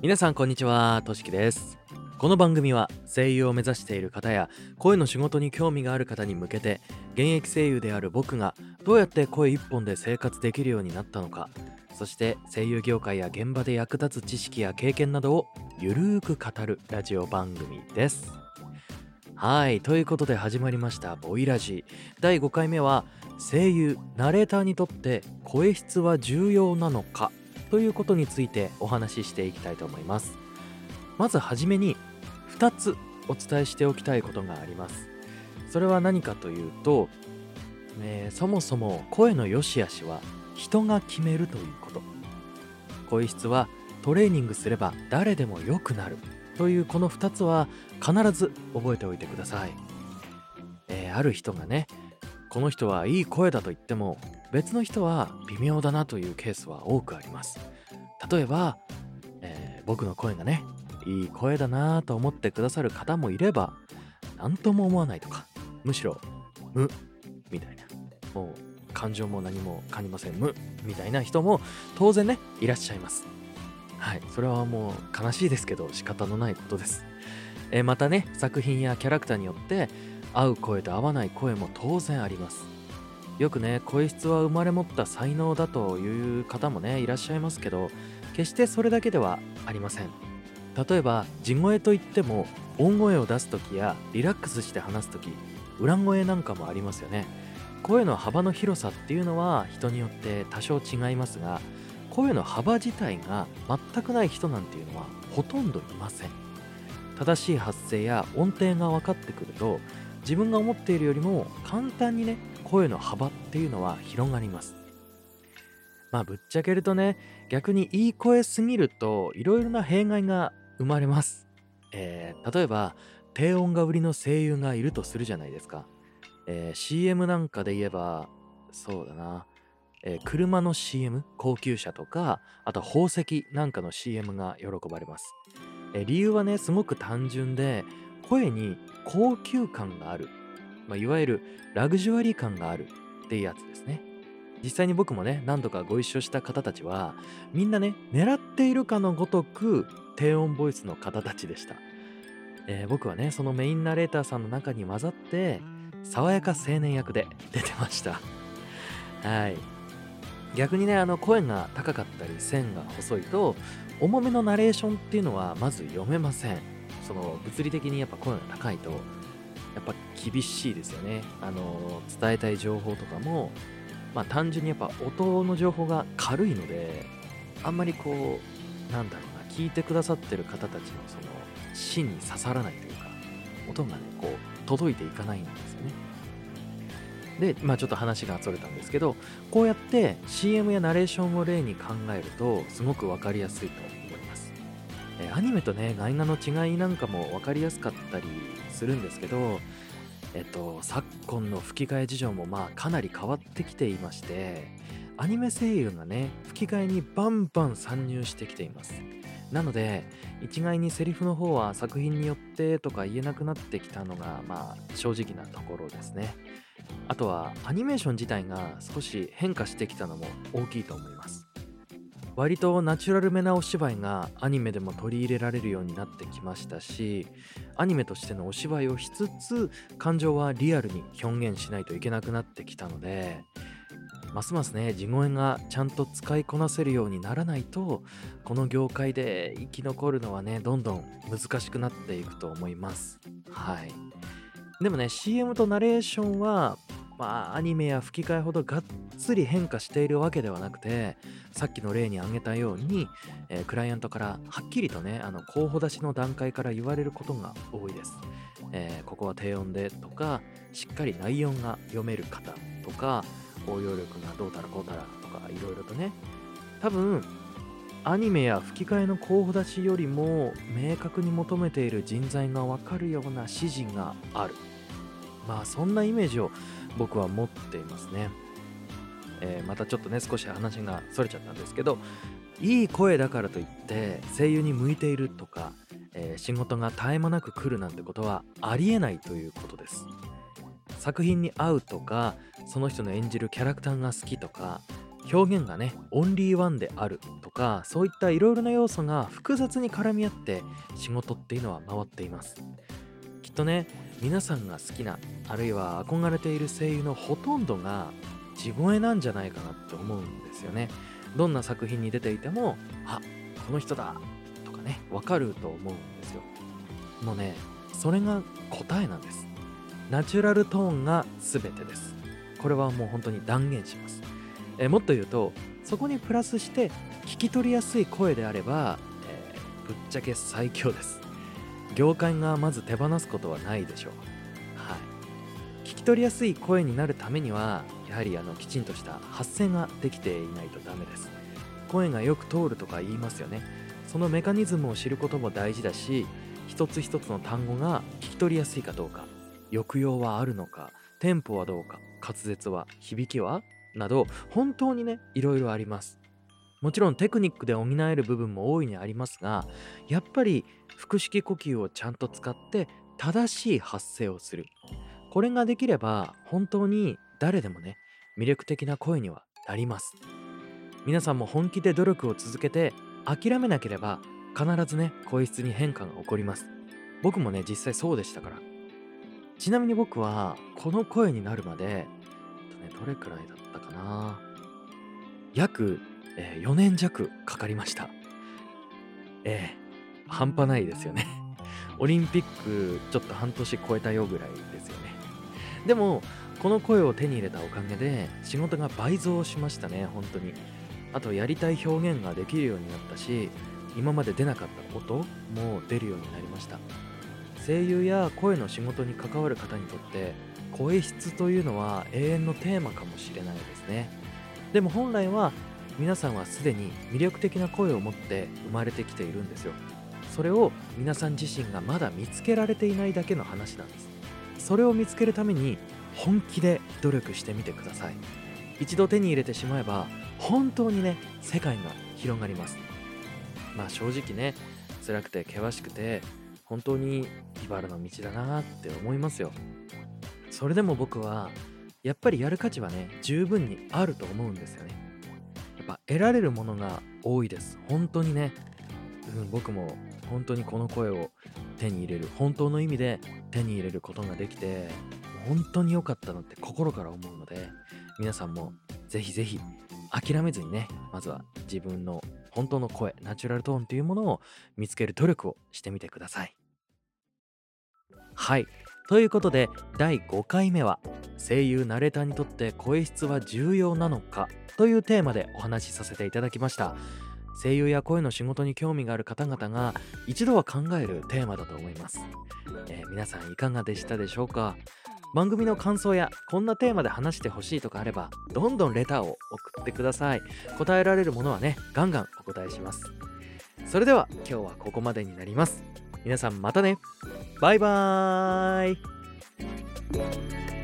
皆さんこんにちはとしきです。この番組は声優を目指している方や声の仕事に興味がある方に向けて現役声優である僕がどうやって声一本で生活できるようになったのかそして声優業界や現場で役立つ知識や経験などをゆるーく語るラジオ番組です。はいということで始まりましたボイラジ。第5回目は声優ナレーターにとって声質は重要なのかということについてお話ししていきたいと思います。まずはじめに2つお伝えしておきたいことがあります。それは何かというと、えー、そもそも声の良し悪しは人が決めるということ。声質はトレーニングすれば誰でも良くなる。というこの2つは必ず覚えておいてください、えー、ある人がねこの人はいい声だと言っても別の人は微妙だなというケースは多くあります。例えば、えー、僕の声がねいい声だなと思ってくださる方もいれば何とも思わないとかむしろ無みたいな。もう感情も何も感じません無みたいな人も当然ねいらっしゃいます。はいそれはもう悲しいですけど仕方のないことです、えー、またね作品やキャラクターによって合う声と合わない声も当然あります。よくね声質は生まれ持った才能だという方もねいらっしゃいますけど決してそれだけではありません。例えば地声といっても大声を出す時やリラックスして話す時裏声なんかもありますよね。声の幅の広さっていうのは人によって多少違いますが声の幅自体が全くない人なんていうのはほとんどいません。正しい発声や音程が分かってくると自分が思っているよりも簡単にね声の幅っていうのは広がります。まあぶっちゃけるとね逆にいい声すぎるといろいろな弊害が生まれます、えー、例えば低音が売りの声優がいるとするじゃないですか、えー、CM なんかで言えばそうだな、えー、車の CM 高級車とかあと宝石なんかの CM が喜ばれます、え理由はねすごく単純で声に高級感がある、まあ、いわゆるラグジュアリー感がある。っていうやつですね。実際に僕もね何度かご一緒した方たちはみんなね狙っているかのごとく低音ボイスの方たちでした、えー、僕はねそのメインナレーターさんの中に混ざって爽やか青年役で出てました。はい。逆にねあの声が高かったり線が細いと重めのナレーションっていうのはまず読めません。その物理的にやっぱ声が高いとやっぱ厳しいですよね。あの伝えたい情報とかもまあ単純にやっぱ音の情報が軽いのであんまりこうなんだろうな聞いてくださってる方たちのその芯に刺さらないというか音がねこう届いていかないんですよね。でまあちょっと話がそれたんですけどこうやって CM やナレーションを例に考えるとすごく分かりやすいと。えアニメとね、外画の違いなんかも分かりやすかったりするんですけど、えっと、昨今の吹き替え事情もまあかなり変わってきていまして、アニメ声優がね、吹き替えにバンバン参入してきています。なので、一概にセリフの方は作品によってとか言えなくなってきたのが、まあ正直なところですね。あとはアニメーション自体が少し変化してきたのも大きいと思います。割とナチュラルめなお芝居がアニメでも取り入れられるようになってきましたしアニメとしてのお芝居をしつつ感情はリアルに表現しないといけなくなってきたのでますますね地声がちゃんと使いこなせるようにならないとこの業界で生き残るのはねどんどん難しくなっていくと思います。はい。でもね CM とナレーションはまあアニメや吹き替えほどがっつり変化しているわけではなくてさっきの例に挙げたように、えー、クライアントからはっきりとねあの候補出しの段階から言われることが多いです、えー、ここは低音でとかしっかり内容が読める方とか応用力がどうたらこうたらとかいろいろとね。多分アニメや吹き替えの候補出しよりも明確に求めている人材が分かるような指示があるまあそんなイメージを僕は持っていますね。えー、またちょっとね少し話がそれちゃったんですけどいい声だからといって声優に向いているとか、えー、仕事が絶え間なく来るなんてことはありえないということです作品に合うとかその人の演じるキャラクターが好きとか表現がねオンリーワンであるとかそういったいろいろな要素が複雑に絡み合って仕事っていうのは回っています。きっとね皆さんが好きなあるいは憧れている声優のほとんどが地声なんじゃないかなって思うんですよね。どんな作品に出ていてもあこの人だとかねわかると思うんですよ。もうねそれが答えなんです。ナチュラルトーンが全てです。これはもう本当に断言します。えもっと言うとそこにプラスして聞き取りやすい声であれば、えー、ぶっちゃけ最強です。業界がまず手放すことはないでしょう。はい。聞き取りやすい声になるためにはやはりあのきちんとした発声ができていないとダメです。声がよく通るとか言いますよね。そのメカニズムを知ることも大事だし一つ一つの単語が聞き取りやすいかどうか抑揚はあるのかテンポはどうか滑舌は響きはなど本当にねいろいろあります。もちろんテクニックで補える部分も大いにありますがやっぱり腹式呼吸をちゃんと使って正しい発声をする。これができれば本当に誰でもね魅力的な声にはなります。皆さんも本気で努力を続けて諦めなければ必ずね声質に変化が起こります。僕もね実際そうでしたから。ちなみに僕はこの声になるまで、ね、どれくらいだったかな。約、えー、4年弱かかりました。ええー、半端ないですよね。オリンピックちょっと半年超えたよぐらいですよね。でもこの声を手に入れたおかげで仕事が倍増しましたね本当に。あとやりたい表現ができるようになったし今まで出なかった音も出るようになりました。声優や声の仕事に関わる方にとって声質というのは永遠のテーマかもしれないですね。でも本来は皆さんはすでに魅力的な声を持って生まれてきているんですよ。それを皆さん自身がまだ見つけられていないだけの話なんです。それを見つけるために本気で努力してみてください。一度手に入れてしまえば本当にね世界が広がります。まあ正直ね辛くて険しくて本当に茨の道だなって思いますよ。それでも僕はやっぱりやる価値はね十分にあると思うんですよね。やっぱ得られるものが多いです。本当にね、うん、僕も本当にこの声を手に入れる。本当の意味で手に入れることができて本当に良かったのって心から思うので皆さんもぜひぜひ諦めずにねまずは自分の本当の声ナチュラルトーンというものを見つける努力をしてみてください。はい。ということで第5回目は声優ナレーターにとって声質は重要なのかというテーマでお話しさせていただきました。声優や声の仕事に興味がある方々が一度は考えるテーマだと思います、えー、皆さんいかがでしたでしょうか？番組の感想やこんなテーマで話してほしいとかあればどんどんレターを送ってください。答えられるものはねガンガンお答えします。それでは今日はここまでになります。皆さんまたね。バイバーイ。